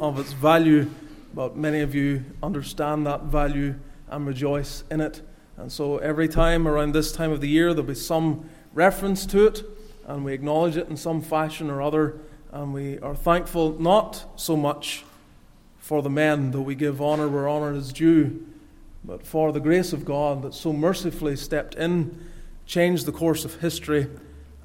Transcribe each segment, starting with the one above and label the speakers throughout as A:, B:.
A: of its value, but many of you understand that value and rejoice in it. And so every time around this time of the year, there'll be some reference to it, and we acknowledge it in some fashion or other. And we are thankful not so much for the men, though we give honor where honor is due, but for the grace of God that so mercifully stepped in, changed the course of history,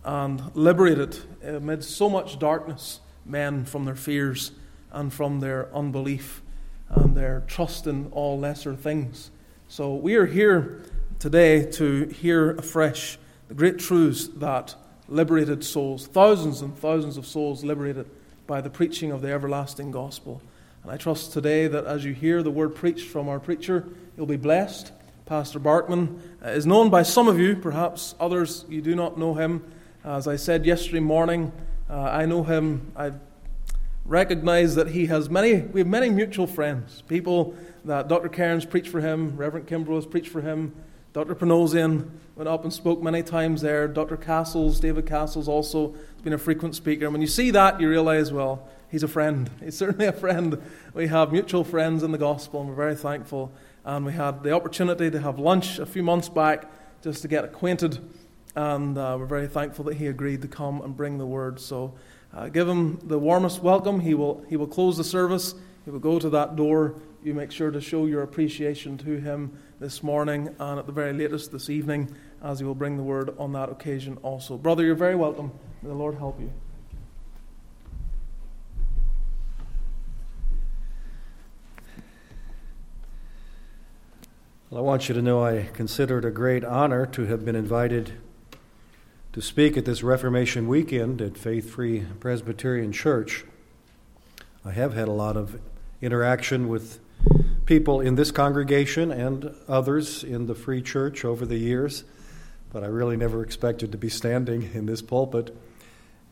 A: and liberated amid so much darkness men from their fears and from their unbelief and their trust in all lesser things. So we are here today to hear afresh the great truths that liberated souls, thousands and thousands of souls liberated by the preaching of the everlasting gospel. And I trust today that as you hear the word preached from our preacher, you'll be blessed. Pastor Barkman uh, is known by some of you, perhaps others you do not know him. As I said yesterday morning, uh, I know him. I recognize that he has many, we have many mutual friends, people that Dr. Cairns preached for him, Reverend Kimbrough preached for him, Dr. Panosian went up and spoke many times there, Dr. Castles, David Castles also has been a frequent speaker. And when you see that, you realize, well, he's a friend. He's certainly a friend. We have mutual friends in the gospel, and we're very thankful. And we had the opportunity to have lunch a few months back just to get acquainted, and uh, we're very thankful that he agreed to come and bring the word. So uh, give him the warmest welcome. He will, he will close the service, he will go to that door you make sure to show your appreciation to him this morning and at the very latest this evening as he will bring the word on that occasion also. Brother, you're very welcome. May the Lord help you.
B: Well, I want you to know I consider it a great honor to have been invited to speak at this Reformation weekend at Faith Free Presbyterian Church. I have had a lot of interaction with people in this congregation and others in the Free Church over the years, but I really never expected to be standing in this pulpit,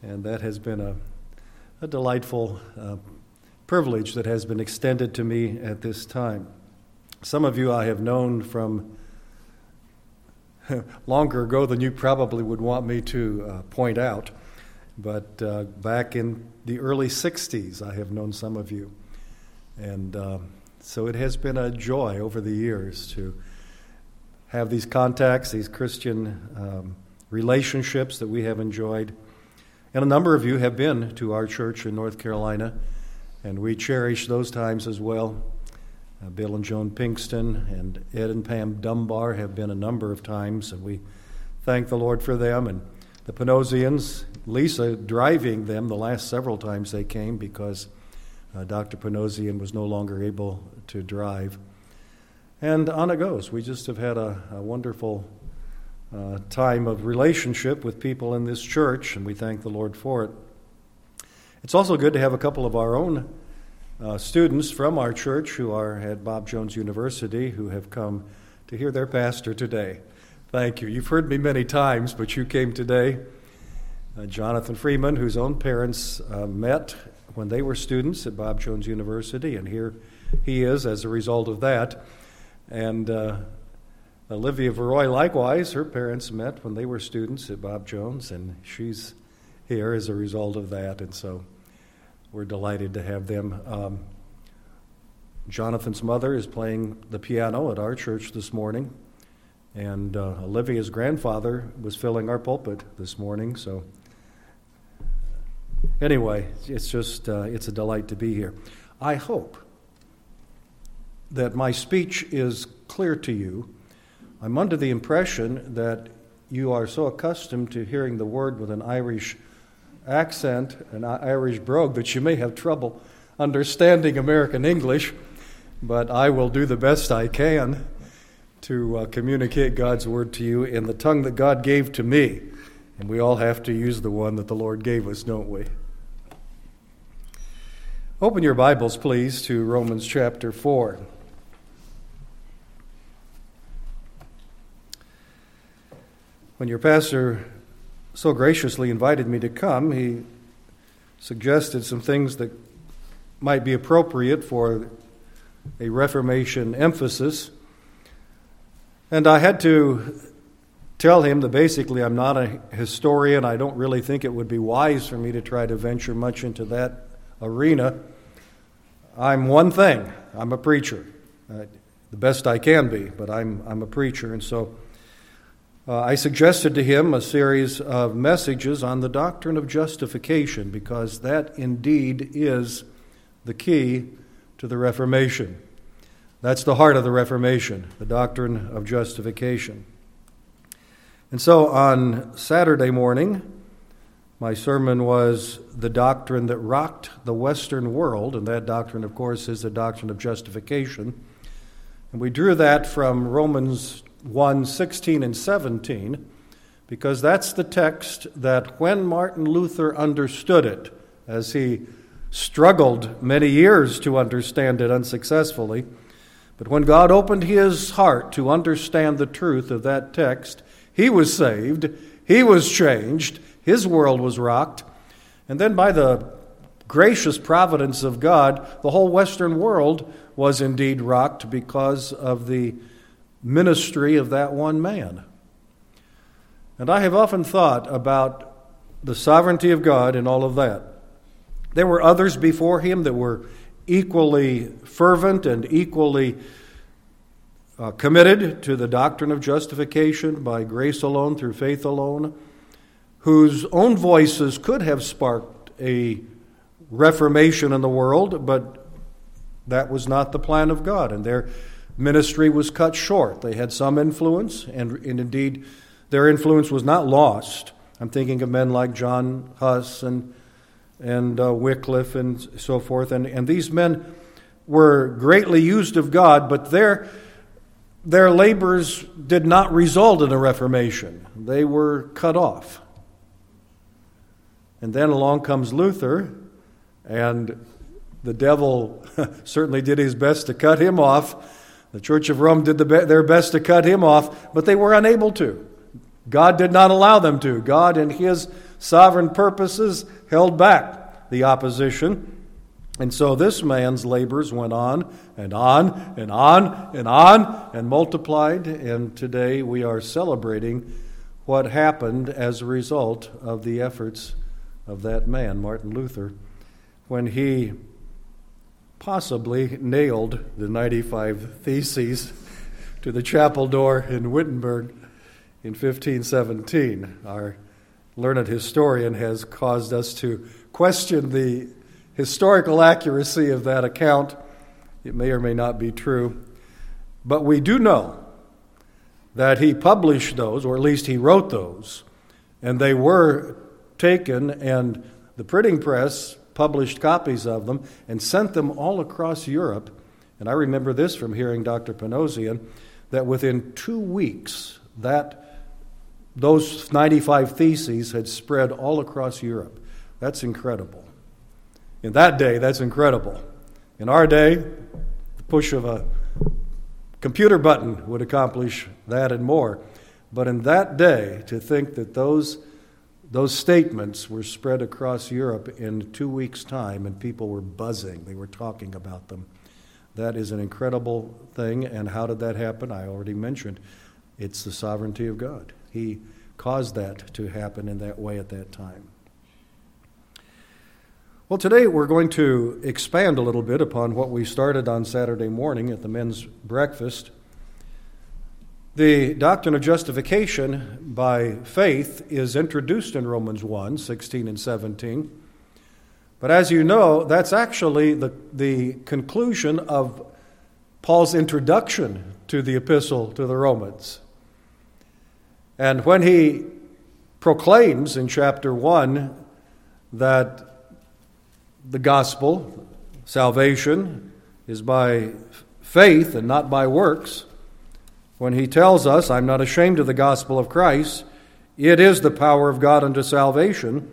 B: and that has been a, a delightful uh, privilege that has been extended to me at this time. Some of you I have known from longer ago than you probably would want me to uh, point out, but uh, back in the early 60s, I have known some of you. And um, so it has been a joy over the years to have these contacts, these Christian um, relationships that we have enjoyed. And a number of you have been to our church in North Carolina, and we cherish those times as well. Uh, Bill and Joan Pinkston and Ed and Pam Dunbar have been a number of times, and we thank the Lord for them. And the Panosians, Lisa driving them the last several times they came because uh, Dr. Panosian was no longer able to drive. And on it goes. We just have had a, a wonderful uh, time of relationship with people in this church, and we thank the Lord for it. It's also good to have a couple of our own uh, students from our church who are at Bob Jones University who have come to hear their pastor today. Thank you. You've heard me many times, but you came today. Uh, Jonathan Freeman, whose own parents uh, met when they were students at Bob Jones University, and here he is as a result of that. And uh, Olivia Veroy, likewise, her parents met when they were students at Bob Jones, and she's here as a result of that. And so we're delighted to have them. Um, Jonathan's mother is playing the piano at our church this morning, and uh, Olivia's grandfather was filling our pulpit this morning. So, anyway, it's just uh, it's a delight to be here. I hope that my speech is clear to you. I'm under the impression that you are so accustomed to hearing the word with an Irish accent, an Irish brogue, that you may have trouble understanding American English, but I will do the best I can to uh, communicate God's word to you in the tongue that God gave to me. And we all have to use the one that the Lord gave us, don't we? Open your Bibles, please, to Romans chapter 4. When your pastor so graciously invited me to come, he suggested some things that might be appropriate for a Reformation emphasis. And I had to tell him that basically I'm not a historian. I don't really think it would be wise for me to try to venture much into that arena. I'm one thing. I'm a preacher. Uh, the best I can be, but I'm, I'm a preacher. And so uh, I suggested to him a series of messages on the doctrine of justification because that indeed is the key to the Reformation. That's the heart of the Reformation, the doctrine of justification. And so on Saturday morning, my sermon was the doctrine that rocked the Western world, and that doctrine, of course, is the doctrine of justification. And we drew that from Romans 1 16 and 17, because that's the text that when Martin Luther understood it, as he struggled many years to understand it unsuccessfully, but when God opened his heart to understand the truth of that text, he was saved, he was changed, his world was rocked, and then by the gracious providence of God, the whole Western world was indeed rocked because of the ministry of that one man. And I have often thought about the sovereignty of God and all of that. There were others before him that were equally fervent and equally uh, committed to the doctrine of justification by grace alone, through faith alone, whose own voices could have sparked a reformation in the world, but that was not the plan of God, and their ministry was cut short. They had some influence, and, and indeed, their influence was not lost. I'm thinking of men like John Huss and, and uh, Wycliffe and so forth, and, and these men were greatly used of God, but their, their labors did not result in a reformation. They were cut off. And then along comes Luther, and the devil certainly did his best to cut him off. The Church of Rome did the be- their best to cut him off, but they were unable to. God did not allow them to. God, in his sovereign purposes, held back the opposition. And so this man's labors went on and on and on and on and multiplied. And today we are celebrating what happened as a result of the efforts of that man, Martin Luther when he possibly nailed the 95 Theses to the chapel door in Wittenberg in 1517. Our learned historian has caused us to question the historical accuracy of that account. It may or may not be true. But we do know that he published those, or at least he wrote those, and they were taken, and the printing press published copies of them, and sent them all across Europe. And I remember this from hearing Dr. Panosian that within two weeks, that those 95 theses had spread all across Europe. That's incredible. In that day, that's incredible. In our day, the push of a computer button would accomplish that and more. But in that day, to think that those those statements were spread across Europe in two weeks' time, and people were buzzing. They were talking about them. That is an incredible thing. And how did that happen? I already mentioned it's the sovereignty of God. He caused that to happen in that way at that time. Well, today we're going to expand a little bit upon what we started on Saturday morning at the men's breakfast the doctrine of justification by faith is introduced in Romans 1 16 and 17. But as you know, that's actually the, the conclusion of Paul's introduction to the epistle to the Romans. And when he proclaims in chapter 1 that the gospel, salvation, is by faith and not by works, when he tells us, I'm not ashamed of the gospel of Christ, it is the power of God unto salvation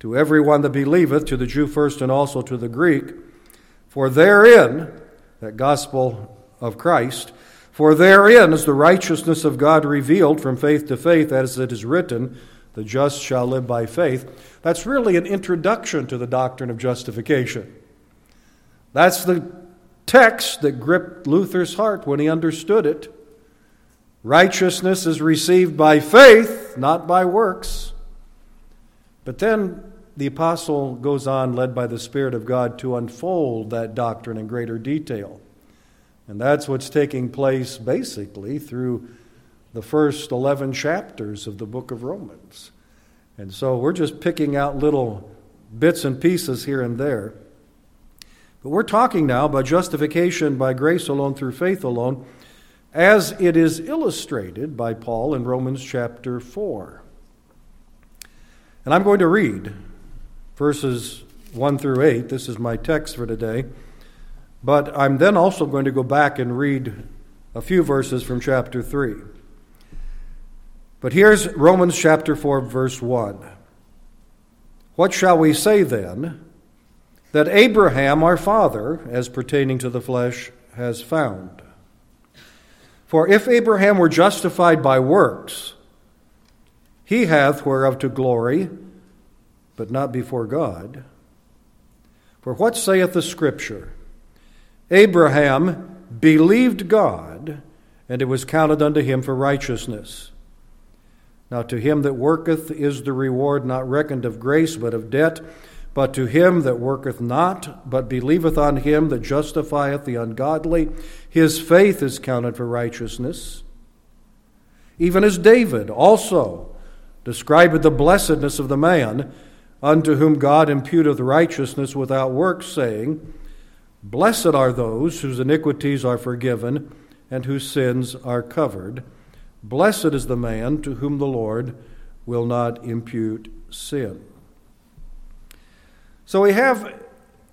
B: to everyone that believeth, to the Jew first and also to the Greek. For therein, that gospel of Christ, for therein is the righteousness of God revealed from faith to faith, as it is written, the just shall live by faith. That's really an introduction to the doctrine of justification. That's the text that gripped Luther's heart when he understood it. Righteousness is received by faith, not by works. But then the apostle goes on, led by the Spirit of God, to unfold that doctrine in greater detail. And that's what's taking place basically through the first 11 chapters of the book of Romans. And so we're just picking out little bits and pieces here and there. But we're talking now about justification by grace alone through faith alone, as it is illustrated by Paul in Romans chapter 4. And I'm going to read verses 1 through 8. This is my text for today. But I'm then also going to go back and read a few verses from chapter 3. But here's Romans chapter 4, verse 1. What shall we say then? That Abraham our father, as pertaining to the flesh, has found. For if Abraham were justified by works, he hath whereof to glory, but not before God. For what saith the Scripture? Abraham believed God, and it was counted unto him for righteousness. Now to him that worketh is the reward not reckoned of grace, but of debt. But to him that worketh not, but believeth on him that justifieth the ungodly, his faith is counted for righteousness. Even as David also described the blessedness of the man unto whom God imputeth righteousness without works, saying, Blessed are those whose iniquities are forgiven and whose sins are covered. Blessed is the man to whom the Lord will not impute sin. So we have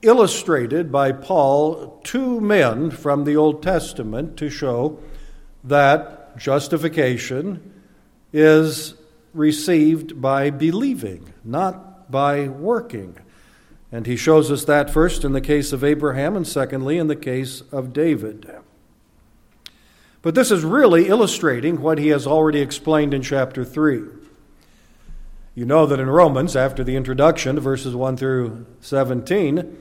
B: illustrated by Paul two men from the Old Testament to show that justification is received by believing, not by working. And he shows us that first in the case of Abraham, and secondly in the case of David. But this is really illustrating what he has already explained in chapter 3. You know that in Romans, after the introduction, verses 1 through 17,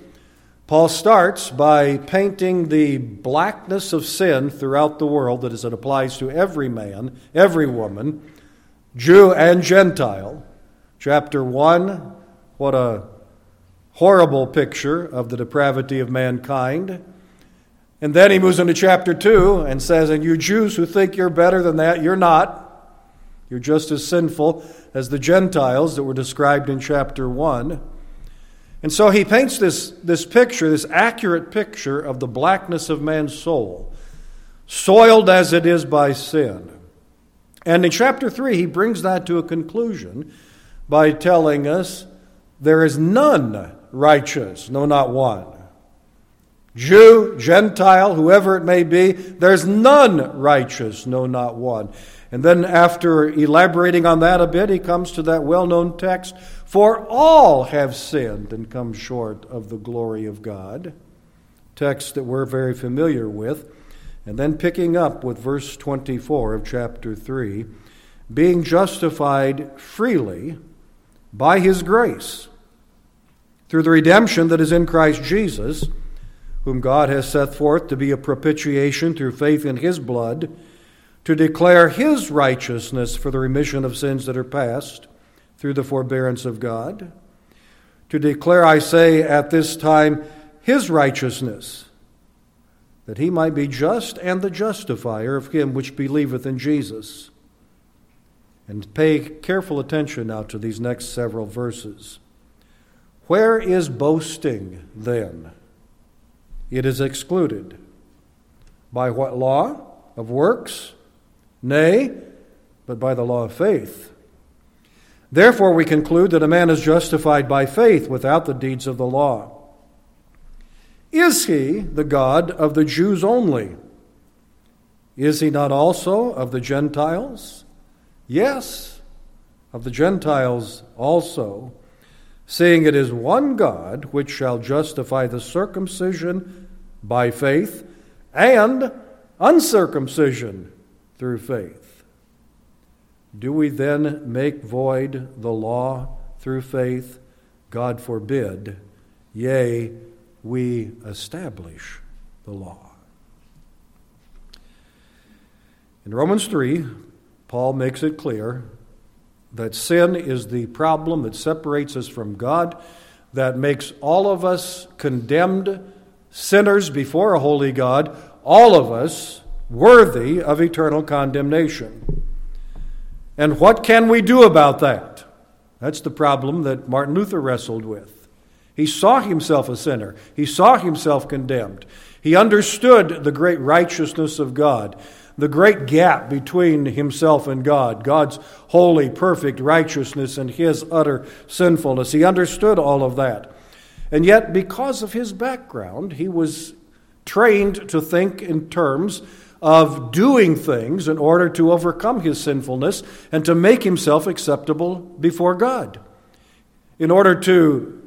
B: Paul starts by painting the blackness of sin throughout the world that is, it applies to every man, every woman, Jew and Gentile. Chapter 1, what a horrible picture of the depravity of mankind. And then he moves into chapter 2 and says, And you Jews who think you're better than that, you're not. You're just as sinful as the Gentiles that were described in chapter 1. And so he paints this, this picture, this accurate picture of the blackness of man's soul, soiled as it is by sin. And in chapter 3, he brings that to a conclusion by telling us there is none righteous, no, not one. Jew, Gentile, whoever it may be, there's none righteous, no, not one. And then, after elaborating on that a bit, he comes to that well known text For all have sinned and come short of the glory of God. Text that we're very familiar with. And then, picking up with verse 24 of chapter 3 being justified freely by his grace through the redemption that is in Christ Jesus, whom God has set forth to be a propitiation through faith in his blood, to declare his righteousness for the remission of sins that are past through the forbearance of God, to declare, I say, at this time, his righteousness, that he might be just and the justifier of him which believeth in Jesus. And pay careful attention now to these next several verses. Where is boasting then? It is excluded. By what law? Of works? Nay, but by the law of faith. Therefore, we conclude that a man is justified by faith without the deeds of the law. Is he the God of the Jews only? Is he not also of the Gentiles? Yes, of the Gentiles also seeing it is one God which shall justify the circumcision by faith and uncircumcision through faith. Do we then make void the law through faith? God forbid. Yea, we establish the law. In Romans 3, Paul makes it clear that sin is the problem that separates us from God, that makes all of us condemned sinners before a holy God, all of us worthy of eternal condemnation. And what can we do about that? That's the problem that Martin Luther wrestled with. He saw himself a sinner, he saw himself condemned. He understood the great righteousness of God, the great gap between himself and God, God's holy, perfect righteousness and his utter sinfulness. He understood all of that. And yet, because of his background, he was trained to think in terms of doing things in order to overcome his sinfulness and to make himself acceptable before God. In order to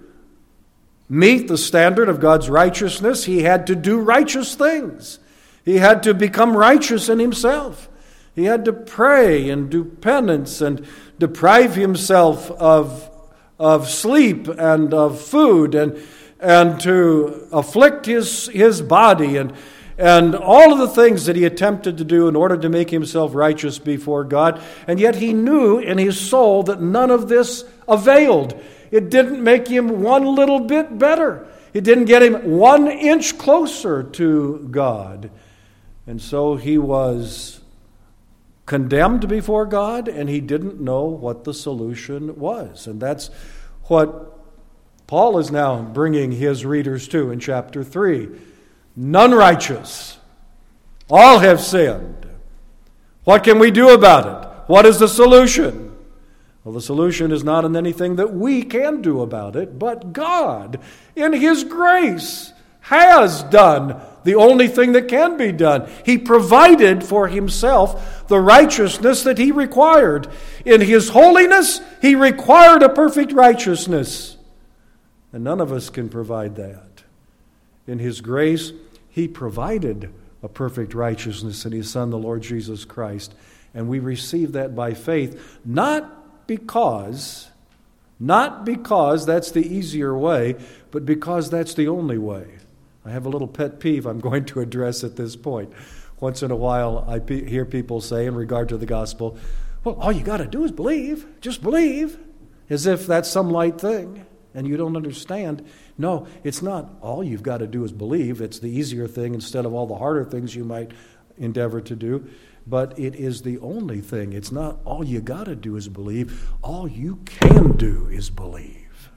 B: meet the standard of God's righteousness, he had to do righteous things. He had to become righteous in himself. He had to pray and do penance and deprive himself of, of sleep and of food and, and to afflict his, his body and and all of the things that he attempted to do in order to make himself righteous before God. And yet he knew in his soul that none of this availed. It didn't make him one little bit better, it didn't get him one inch closer to God. And so he was condemned before God, and he didn't know what the solution was. And that's what Paul is now bringing his readers to in chapter 3 none righteous. All have sinned. What can we do about it? What is the solution? Well, the solution is not in anything that we can do about it, but God, in His grace, has done the only thing that can be done. He provided for Himself the righteousness that He required. In His holiness, He required a perfect righteousness. And none of us can provide that. In His grace, he provided a perfect righteousness in His Son, the Lord Jesus Christ. And we receive that by faith, not because, not because that's the easier way, but because that's the only way. I have a little pet peeve I'm going to address at this point. Once in a while, I hear people say in regard to the gospel, well, all you got to do is believe. Just believe. As if that's some light thing and you don't understand. No, it's not all you've got to do is believe. It's the easier thing instead of all the harder things you might endeavor to do. But it is the only thing. It's not all you got to do is believe. All you can do is believe.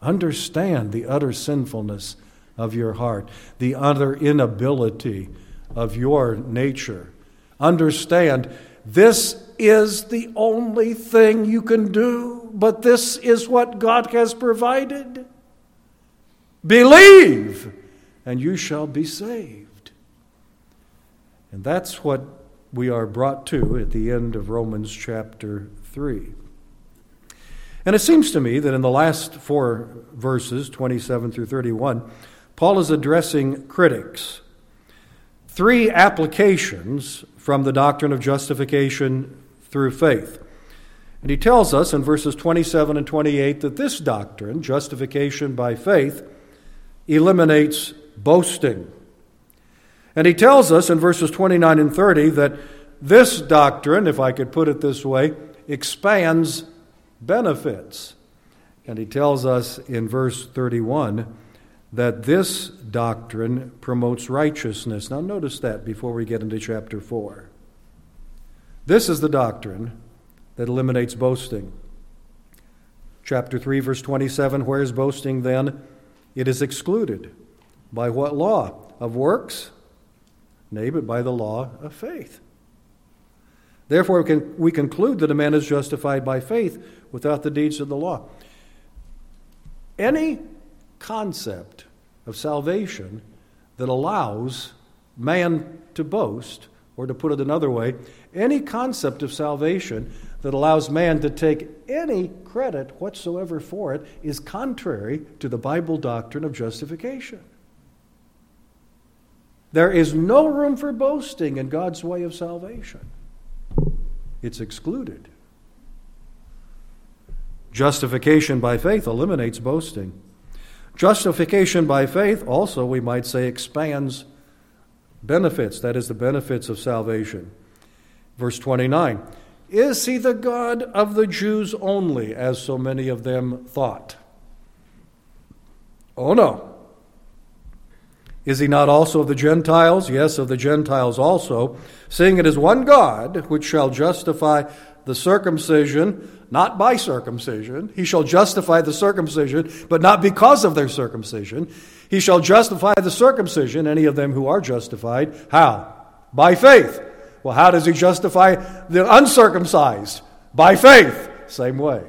B: Understand the utter sinfulness of your heart, the utter inability of your nature. Understand this is the only thing you can do, but this is what God has provided. Believe, and you shall be saved. And that's what we are brought to at the end of Romans chapter 3. And it seems to me that in the last four verses, 27 through 31, Paul is addressing critics. Three applications from the doctrine of justification through faith. And he tells us in verses 27 and 28 that this doctrine, justification by faith, eliminates boasting. And he tells us in verses 29 and 30 that this doctrine, if I could put it this way, expands benefits. And he tells us in verse 31 that this doctrine promotes righteousness. Now, notice that before we get into chapter 4. This is the doctrine that eliminates boasting. Chapter 3, verse 27 Where is boasting then? It is excluded. By what law? Of works? Nay, but by the law of faith. Therefore, we, can, we conclude that a man is justified by faith without the deeds of the law. Any concept of salvation that allows man to boast or to put it another way, any concept of salvation that allows man to take any credit whatsoever for it is contrary to the Bible doctrine of justification. There is no room for boasting in God's way of salvation, it's excluded. Justification by faith eliminates boasting. Justification by faith also, we might say, expands benefits, that is, the benefits of salvation. Verse 29 Is he the God of the Jews only, as so many of them thought? Oh no. Is he not also of the Gentiles? Yes, of the Gentiles also, seeing it is one God which shall justify the circumcision, not by circumcision. He shall justify the circumcision, but not because of their circumcision. He shall justify the circumcision, any of them who are justified. How? By faith. Well, how does he justify the uncircumcised? By faith. Same way.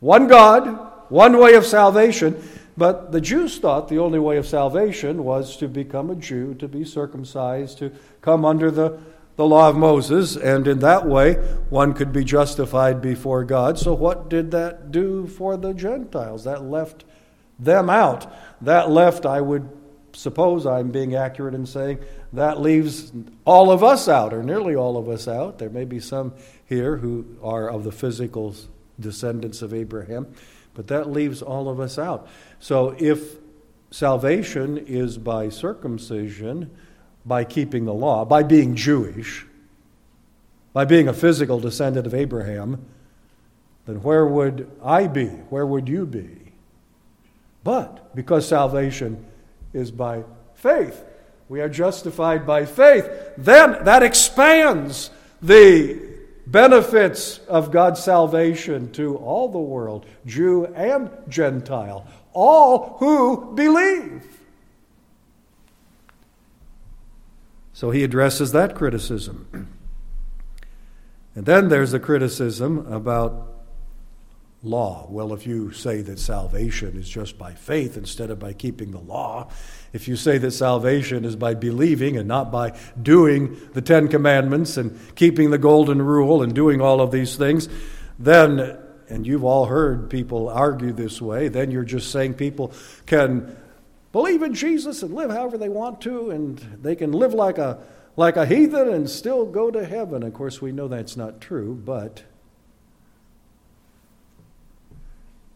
B: One God, one way of salvation. But the Jews thought the only way of salvation was to become a Jew, to be circumcised, to come under the, the law of Moses, and in that way one could be justified before God. So, what did that do for the Gentiles? That left them out. That left, I would suppose I'm being accurate in saying, that leaves all of us out, or nearly all of us out. There may be some here who are of the physical descendants of Abraham, but that leaves all of us out. So if salvation is by circumcision, by keeping the law, by being Jewish, by being a physical descendant of Abraham, then where would I be? Where would you be? But because salvation is by faith, we are justified by faith, then that expands the benefits of God's salvation to all the world, Jew and Gentile, all who believe. So he addresses that criticism. And then there's the criticism about law. Well, if you say that salvation is just by faith instead of by keeping the law, if you say that salvation is by believing and not by doing the Ten Commandments and keeping the Golden Rule and doing all of these things, then, and you've all heard people argue this way, then you're just saying people can believe in Jesus and live however they want to, and they can live like a, like a heathen and still go to heaven. Of course, we know that's not true, but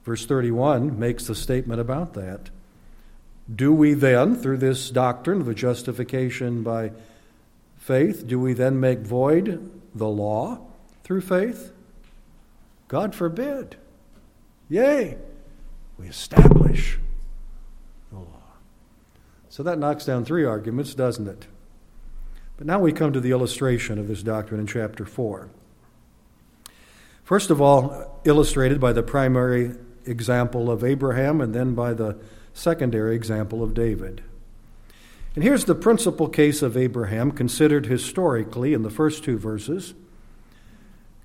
B: Verse 31 makes the statement about that. Do we then, through this doctrine of justification by faith, do we then make void the law through faith? God forbid. Yea, we establish. So that knocks down three arguments, doesn't it? But now we come to the illustration of this doctrine in chapter 4. First of all, illustrated by the primary example of Abraham and then by the secondary example of David. And here's the principal case of Abraham, considered historically in the first two verses,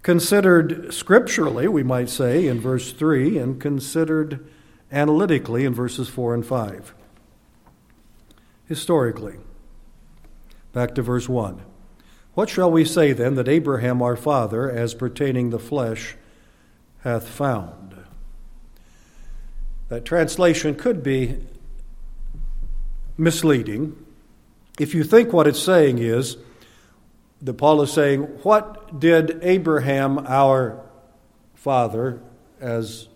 B: considered scripturally, we might say, in verse 3, and considered analytically in verses 4 and 5. Historically, back to verse 1. What shall we say then that Abraham our father, as pertaining the flesh, hath found? That translation could be misleading. If you think what it's saying is, that Paul is saying, What did Abraham, our father, as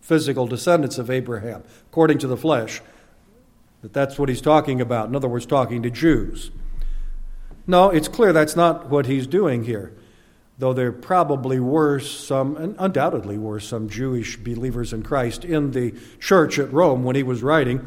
B: physical descendants of Abraham, according to the flesh, that that's what he's talking about. In other words, talking to Jews. No, it's clear that's not what he's doing here though there probably were some, and undoubtedly were some Jewish believers in Christ in the church at Rome when he was writing,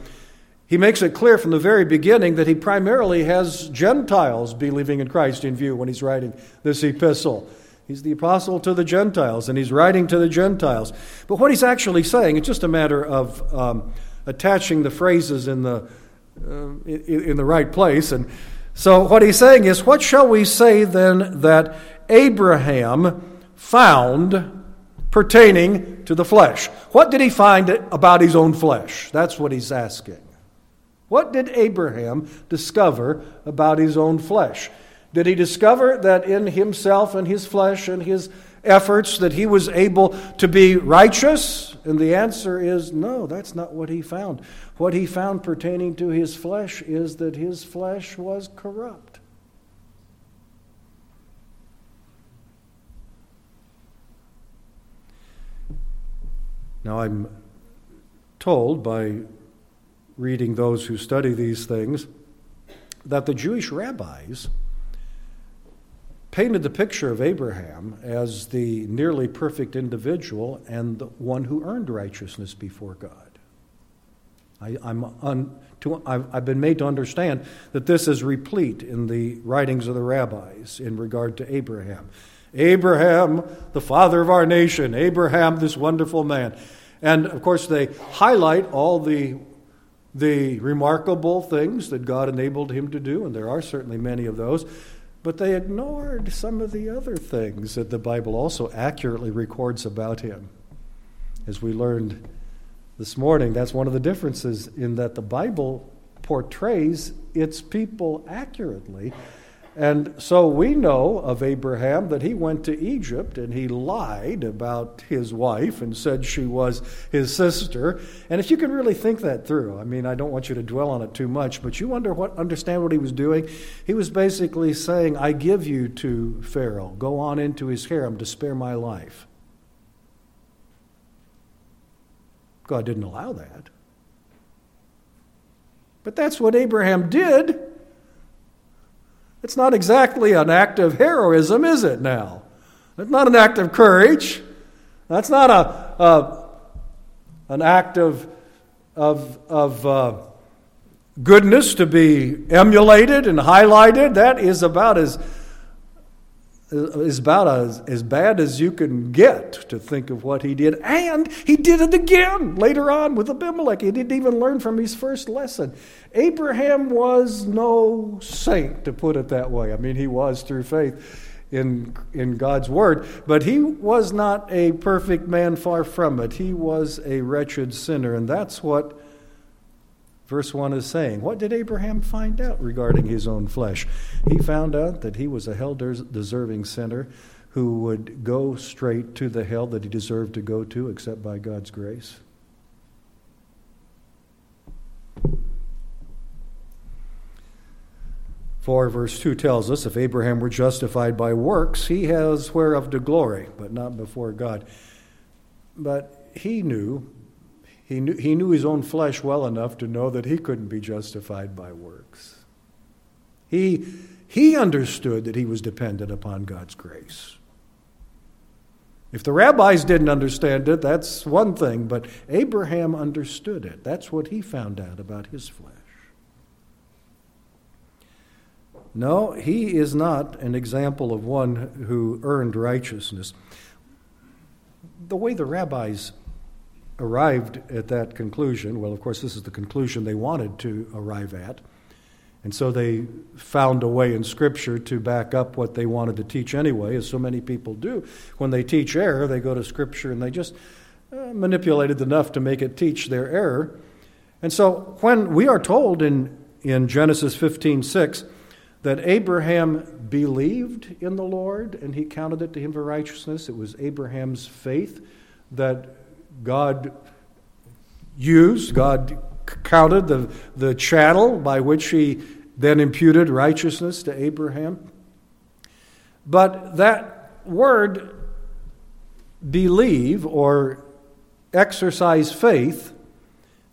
B: he makes it clear from the very beginning that he primarily has Gentiles believing in Christ in view when he's writing this epistle. He's the apostle to the Gentiles, and he's writing to the Gentiles. But what he's actually saying, it's just a matter of um, attaching the phrases in the, uh, in, in the right place. And so what he's saying is, what shall we say then that Abraham found pertaining to the flesh. What did he find about his own flesh? That's what he's asking. What did Abraham discover about his own flesh? Did he discover that in himself and his flesh and his efforts that he was able to be righteous? And the answer is no, that's not what he found. What he found pertaining to his flesh is that his flesh was corrupt. Now, I'm told by reading those who study these things that the Jewish rabbis painted the picture of Abraham as the nearly perfect individual and the one who earned righteousness before God. I, am to, I've, I've been made to understand that this is replete in the writings of the rabbis in regard to Abraham. Abraham, the father of our nation, Abraham, this wonderful man. And of course, they highlight all the, the remarkable things that God enabled him to do, and there are certainly many of those. But they ignored some of the other things that the Bible also accurately records about him. As we learned this morning, that's one of the differences in that the Bible portrays its people accurately and so we know of Abraham that he went to Egypt and he lied about his wife and said she was his sister. And if you can really think that through, I mean, I don't want you to dwell on it too much, but you wonder what understand what he was doing? He was basically saying, "I give you to Pharaoh. Go on into his harem to spare my life." God didn't allow that. But that's what Abraham did. It's not exactly an act of heroism, is it now? It's not an act of courage. That's not a, a an act of, of, of uh, goodness to be emulated and highlighted. That is about as is about as, as bad as you can get to think of what he did. And he did it again later on with Abimelech. He didn't even learn from his first lesson. Abraham was no saint, to put it that way. I mean, he was through faith in, in God's word, but he was not a perfect man, far from it. He was a wretched sinner, and that's what Verse 1 is saying, What did Abraham find out regarding his own flesh? He found out that he was a hell deserving sinner who would go straight to the hell that he deserved to go to except by God's grace. For verse 2 tells us if Abraham were justified by works, he has whereof to glory, but not before God. But he knew he knew, he knew his own flesh well enough to know that he couldn't be justified by works. He, he understood that he was dependent upon God's grace. If the rabbis didn't understand it, that's one thing, but Abraham understood it. That's what he found out about his flesh. No, he is not an example of one who earned righteousness. The way the rabbis arrived at that conclusion, well, of course, this is the conclusion they wanted to arrive at. And so they found a way in Scripture to back up what they wanted to teach anyway, as so many people do. When they teach error, they go to Scripture and they just uh, manipulate it enough to make it teach their error. And so when we are told in, in Genesis 15 6 that Abraham believed in the Lord and he counted it to him for righteousness, it was Abraham's faith that God used, God counted the, the channel by which he then imputed righteousness to Abraham. But that word, believe or exercise faith,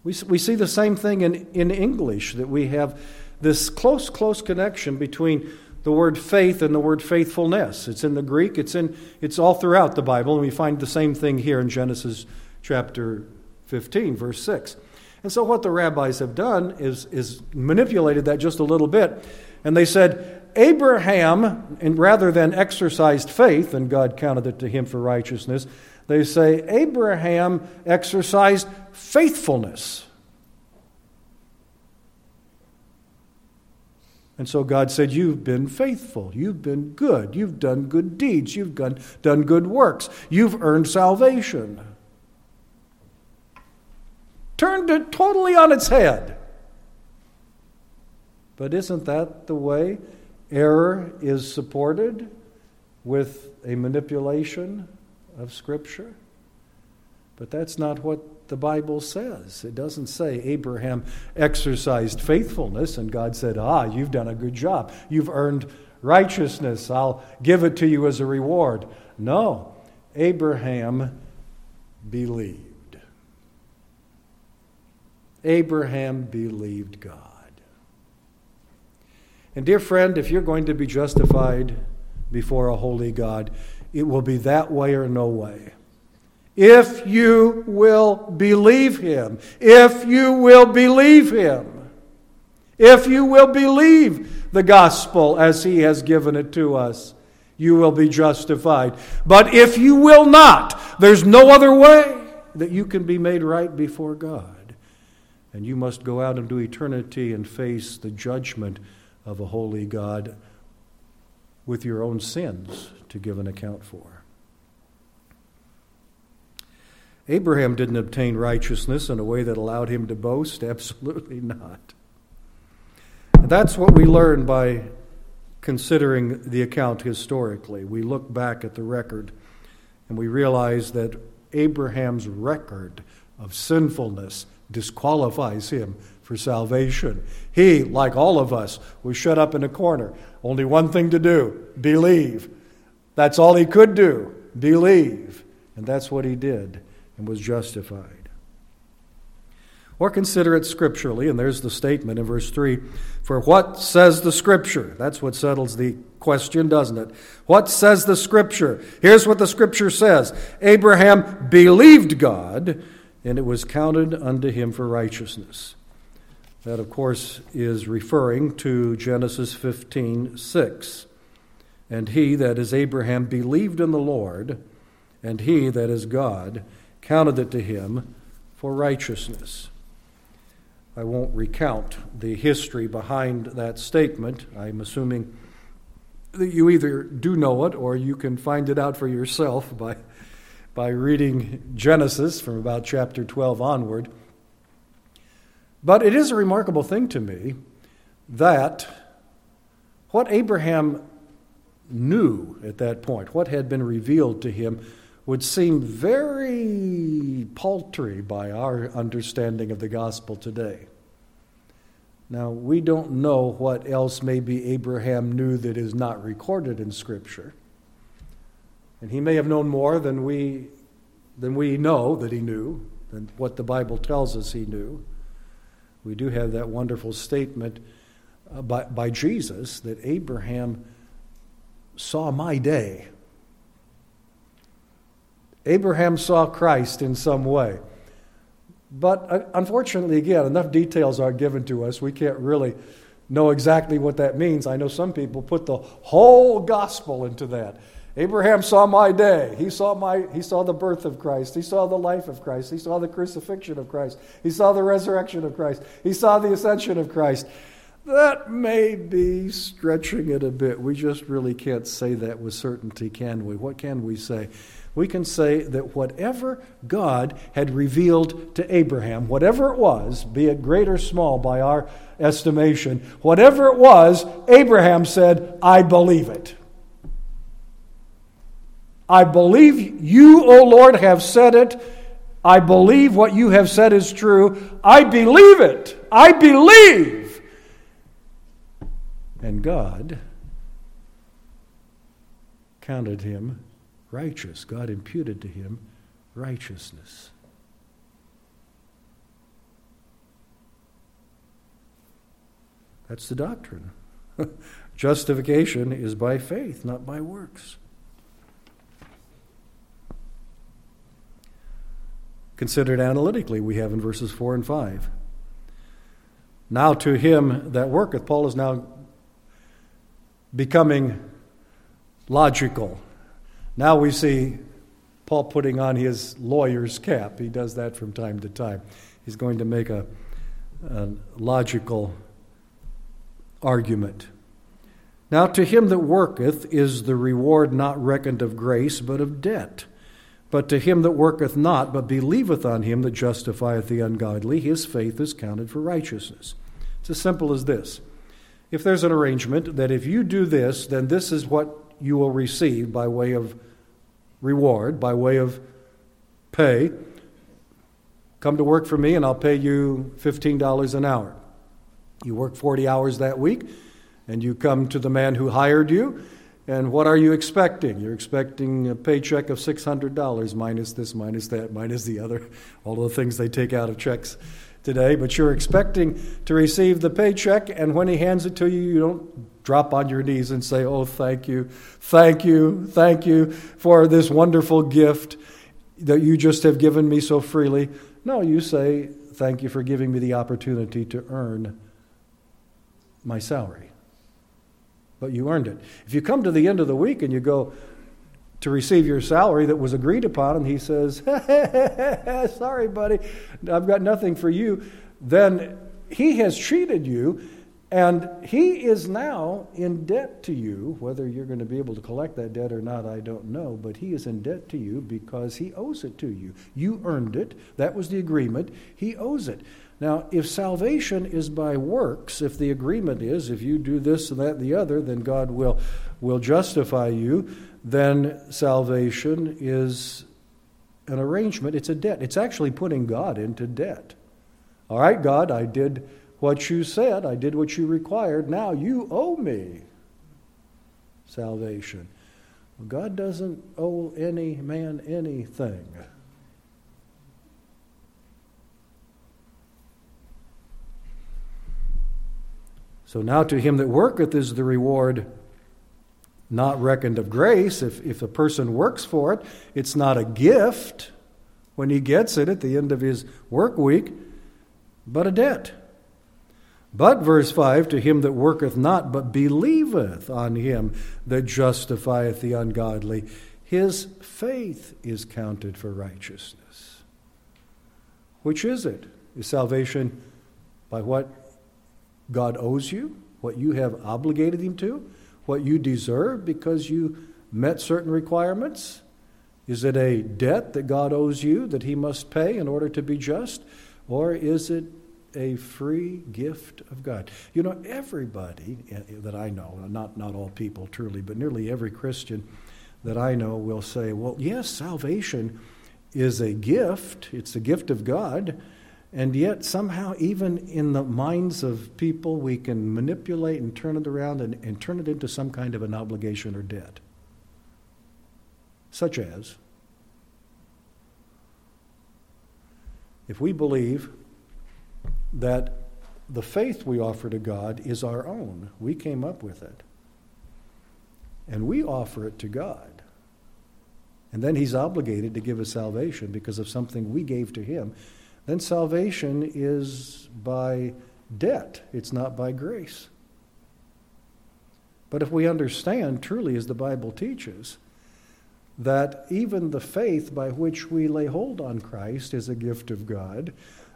B: we, we see the same thing in, in English, that we have this close, close connection between the word faith and the word faithfulness. It's in the Greek, it's, in, it's all throughout the Bible, and we find the same thing here in Genesis chapter 15, verse 6. And so, what the rabbis have done is, is manipulated that just a little bit. And they said, Abraham, and rather than exercised faith, and God counted it to him for righteousness, they say, Abraham exercised faithfulness. And so God said, You've been faithful. You've been good. You've done good deeds. You've done, done good works. You've earned salvation turned it totally on its head. But isn't that the way error is supported with a manipulation of Scripture? But that's not what the Bible says. It doesn't say Abraham exercised faithfulness and God said, Ah, you've done a good job. You've earned righteousness. I'll give it to you as a reward. No, Abraham believed. Abraham believed God. And, dear friend, if you're going to be justified before a holy God, it will be that way or no way. If you will believe Him, if you will believe Him, if you will believe the gospel as He has given it to us, you will be justified. But if you will not, there's no other way that you can be made right before God. And you must go out into eternity and face the judgment of a holy God with your own sins to give an account for. Abraham didn't obtain righteousness in a way that allowed him to boast. Absolutely not. And that's what we learn by considering the account historically. We look back at the record and we realize that Abraham's record of sinfulness disqualifies him for salvation. He, like all of us, was shut up in a corner. Only one thing to do believe. That's all he could do believe. And that's what he did and was justified. Or consider it scripturally, and there's the statement in verse 3 For what says the scripture? That's what settles the question, doesn't it? What says the scripture? Here's what the scripture says Abraham believed God, and it was counted unto him for righteousness. That, of course, is referring to Genesis 15 6. And he, that is Abraham, believed in the Lord, and he, that is God, counted it to him for righteousness. I won't recount the history behind that statement. I'm assuming that you either do know it or you can find it out for yourself by, by reading Genesis from about chapter 12 onward. But it is a remarkable thing to me that what Abraham knew at that point, what had been revealed to him, would seem very paltry by our understanding of the gospel today. Now, we don't know what else maybe Abraham knew that is not recorded in Scripture. And he may have known more than we, than we know that he knew, than what the Bible tells us he knew. We do have that wonderful statement by, by Jesus that Abraham saw my day. Abraham saw Christ in some way. But uh, unfortunately, again, enough details are given to us. We can't really know exactly what that means. I know some people put the whole gospel into that. Abraham saw my day. He saw, my, he saw the birth of Christ. He saw the life of Christ. He saw the crucifixion of Christ. He saw the resurrection of Christ. He saw the ascension of Christ. That may be stretching it a bit. We just really can't say that with certainty, can we? What can we say? we can say that whatever God had revealed to Abraham, whatever it was, be it great or small by our estimation, whatever it was, Abraham said, I believe it. I believe you, O Lord, have said it. I believe what you have said is true. I believe it. I believe. And God counted him righteous. God imputed to him righteousness. That's the doctrine. Justification is by faith, not by works. Considered analytically, we have in verses 4 and 5. Now to him that worketh, Paul is now becoming logical now we see Paul putting on his lawyer's cap. He does that from time to time. He's going to make a, a logical argument. Now, to him that worketh is the reward not reckoned of grace, but of debt. But to him that worketh not, but believeth on him that justifieth the ungodly, his faith is counted for righteousness. It's as simple as this. If there's an arrangement that if you do this, then this is what you will receive by way of reward, by way of pay. Come to work for me and I'll pay you $15 an hour. You work 40 hours that week and you come to the man who hired you. And what are you expecting? You're expecting a paycheck of $600 minus this, minus that, minus the other, all the things they take out of checks today. But you're expecting to receive the paycheck, and when he hands it to you, you don't drop on your knees and say, Oh, thank you, thank you, thank you for this wonderful gift that you just have given me so freely. No, you say, Thank you for giving me the opportunity to earn my salary. But you earned it. If you come to the end of the week and you go to receive your salary that was agreed upon, and he says, Sorry, buddy, I've got nothing for you, then he has treated you and he is now in debt to you. Whether you're going to be able to collect that debt or not, I don't know. But he is in debt to you because he owes it to you. You earned it. That was the agreement. He owes it. Now, if salvation is by works, if the agreement is if you do this and that and the other, then God will, will justify you, then salvation is an arrangement. It's a debt. It's actually putting God into debt. All right, God, I did what you said, I did what you required, now you owe me salvation. God doesn't owe any man anything. So now to him that worketh is the reward not reckoned of grace. If, if a person works for it, it's not a gift when he gets it at the end of his work week, but a debt. But, verse 5, to him that worketh not, but believeth on him that justifieth the ungodly, his faith is counted for righteousness. Which is it? Is salvation by what God owes you, what you have obligated him to, what you deserve because you met certain requirements? Is it a debt that God owes you that he must pay in order to be just? Or is it a free gift of God. You know, everybody eh, that I know, not, not all people truly, but nearly every Christian that I know will say, well, yes, salvation is a gift, it's a gift of God. And yet, somehow, even in the minds of people, we can manipulate and turn it around and, and turn it into some kind of an obligation or debt. Such as, if we believe that the faith we offer to God is our own. We came up with it. And we offer it to God. And then He's obligated to give us salvation because of something we gave to Him. Then salvation is by debt, it's not by grace. But if we understand truly, as the Bible teaches, that even the faith by which we lay hold on Christ is a gift of God,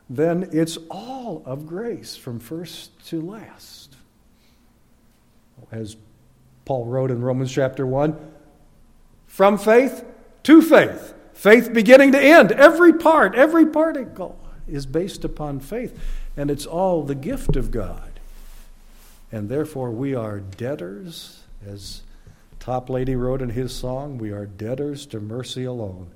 B: then it's all of grace from first to last. As Paul wrote in Romans chapter 1 from faith to faith, faith beginning to end. Every part, every particle is based upon faith, and it's all the gift of God. And therefore, we are debtors, as Toplady wrote in his song, we are debtors to mercy alone.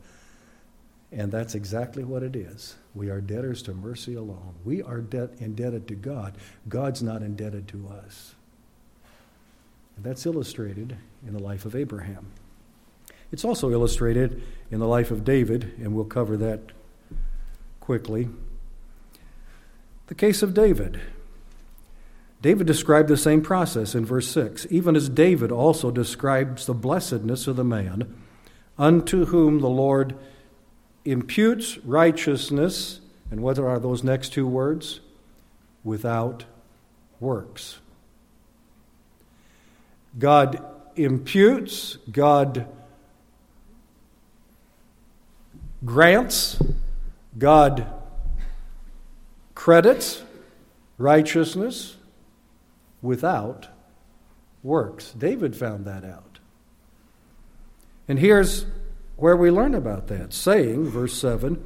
B: And that's exactly what it is. We are debtors to mercy alone. We are debt indebted to God. God's not indebted to us. And that's illustrated in the life of Abraham. It's also illustrated in the life of David, and we'll cover that quickly. The case of David. David described the same process in verse 6, even as David also describes the blessedness of the man unto whom the Lord imputes righteousness, and what are those next two words? Without works. God imputes, God grants, God credits righteousness without works. David found that out. And here's where we learn about that, saying, verse 7,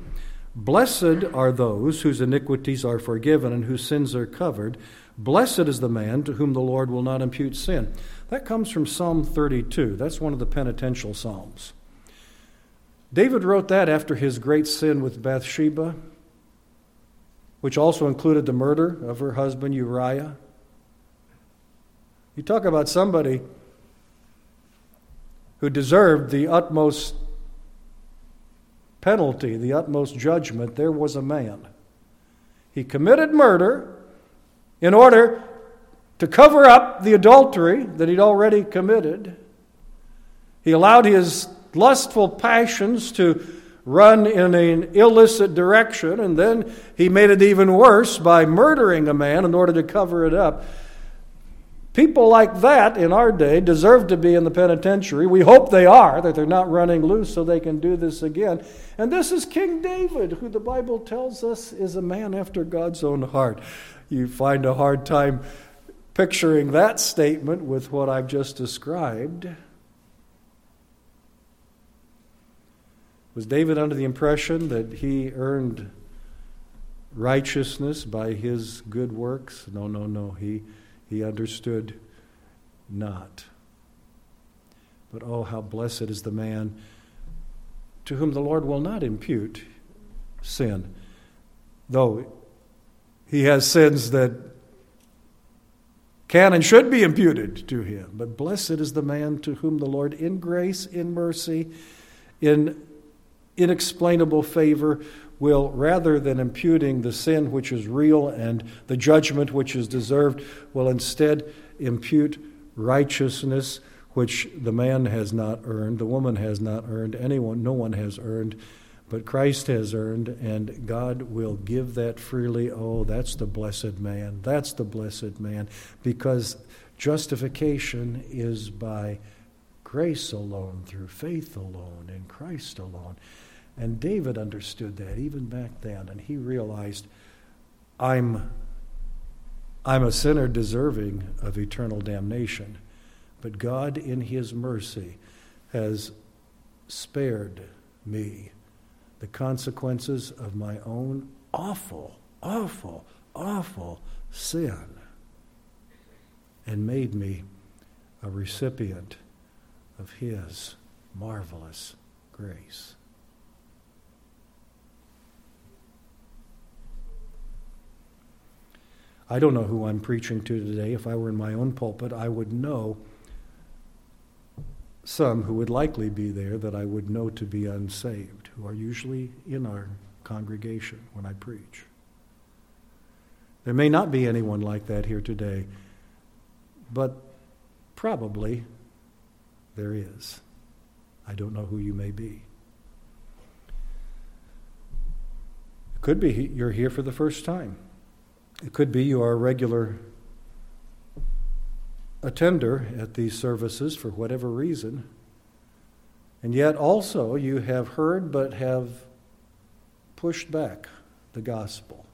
B: Blessed are those whose iniquities are forgiven and whose sins are covered. Blessed is the man to whom the Lord will not impute sin. That comes from Psalm 32. That's one of the penitential psalms. David wrote that after his great sin with Bathsheba, which also included the murder of her husband Uriah. You talk about somebody who deserved the utmost penalty, the utmost judgment, there was a man. He committed murder in order to cover up the adultery that he'd already committed. He allowed his lustful passions to run in an illicit direction, and then he made it even worse by murdering a man in order to cover it up. People like that in our day deserve to be in the penitentiary. We hope they are, that they're not running loose so they can do this again. And this is King David, who the Bible tells us is a man after God's own heart. You find a hard time picturing that statement with what I've just described. Was David under the impression that he earned righteousness by his good works? No, no, no. He he understood not. But oh, how blessed is the man to whom the Lord will not impute sin, though he has sins that can and should be imputed to him. But blessed is the man to whom the Lord, in grace, in mercy, in inexplainable favor, will, rather than imputing the sin which is real and the judgment which is deserved, will instead impute righteousness which the man has not earned, the woman has not earned, anyone, no one has earned, but Christ has earned, and God will give that freely. Oh, that's the blessed man. That's the blessed man, because justification is by grace alone, through faith alone, in Christ alone. And David understood that even back then, and he realized, I'm, I'm a sinner deserving of eternal damnation, but God, in his mercy, has spared me the consequences of my own awful, awful, awful sin and made me a recipient of his marvelous grace. I don't know who I'm preaching to today. If I were in my own pulpit, I would know some who would likely be there that I would know to be unsaved, who are usually in our congregation when I preach. There may not be anyone like that here today, but probably there is. I don't know who you may be. It could be you're here for the first time. It could be you are a regular attender at these services for whatever reason, and yet also you have heard but have pushed back the gospel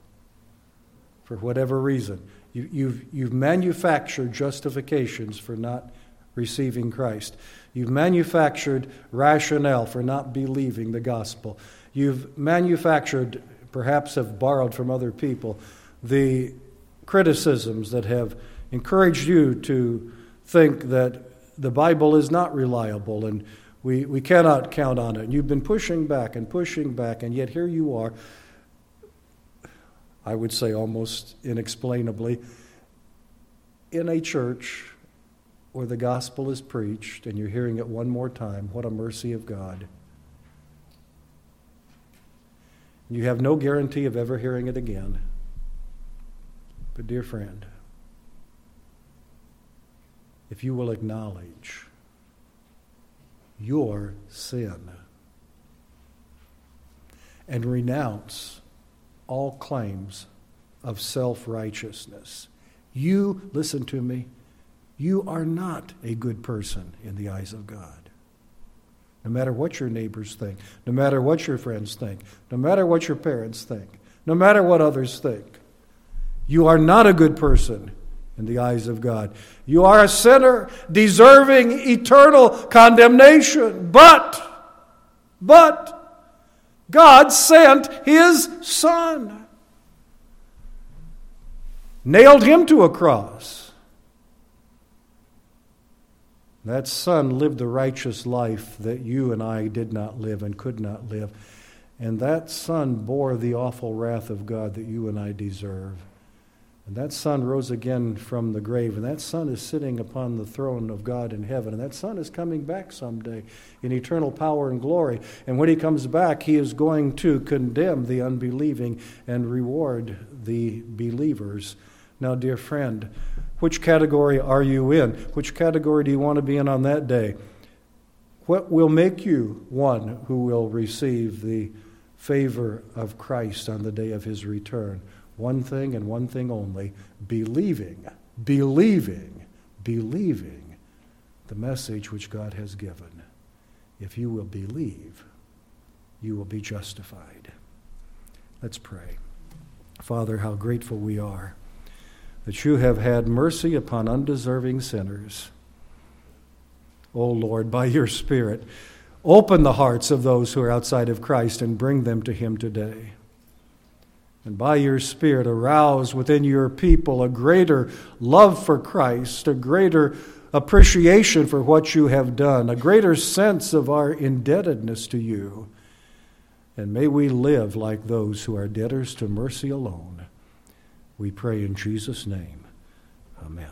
B: for whatever reason. You, you've, you've manufactured justifications for not receiving Christ. You've manufactured rationale for not believing the gospel. You've manufactured, perhaps have borrowed from other people, the criticisms that have encouraged you to think that the Bible is not reliable and we, we cannot count on it. And you've been pushing back and pushing back, and yet here you are, I would say almost inexplainably, in a church where the gospel is preached and you're hearing it one more time. What a mercy of God. You have no guarantee of ever hearing it again. But, dear friend, if you will acknowledge your sin and renounce all claims of self righteousness, you, listen to me, you are not a good person in the eyes of God. No matter what your neighbors think, no matter what your friends think, no matter what your parents think, no matter what others think, you are not a good person in the eyes of God. You are a sinner deserving eternal condemnation. But, but, God sent His Son, nailed Him to a cross. That Son lived the righteous life that you and I did not live and could not live. And that Son bore the awful wrath of God that you and I deserve. And that son rose again from the grave, and that son is sitting upon the throne of God in heaven. And that son is coming back someday in eternal power and glory. And when he comes back, he is going to condemn the unbelieving and reward the believers. Now, dear friend, Which category are you in? Which category do you want to be in on that day? What will make you one who will receive the favor of Christ on the day of his return? One thing and one thing only believing, believing, believing the message which God has given. If you will believe, you will be justified. Let's pray. Father, how grateful we are that you have had mercy upon undeserving sinners. O oh Lord, by your Spirit, open the hearts of those who are outside of Christ and bring them to Him today. And by your Spirit, arouse within your people a greater love for Christ, a greater appreciation for what you have done, a greater sense of our indebtedness to you. And may we live like those who are debtors to mercy alone. We pray in Jesus' name. Amen.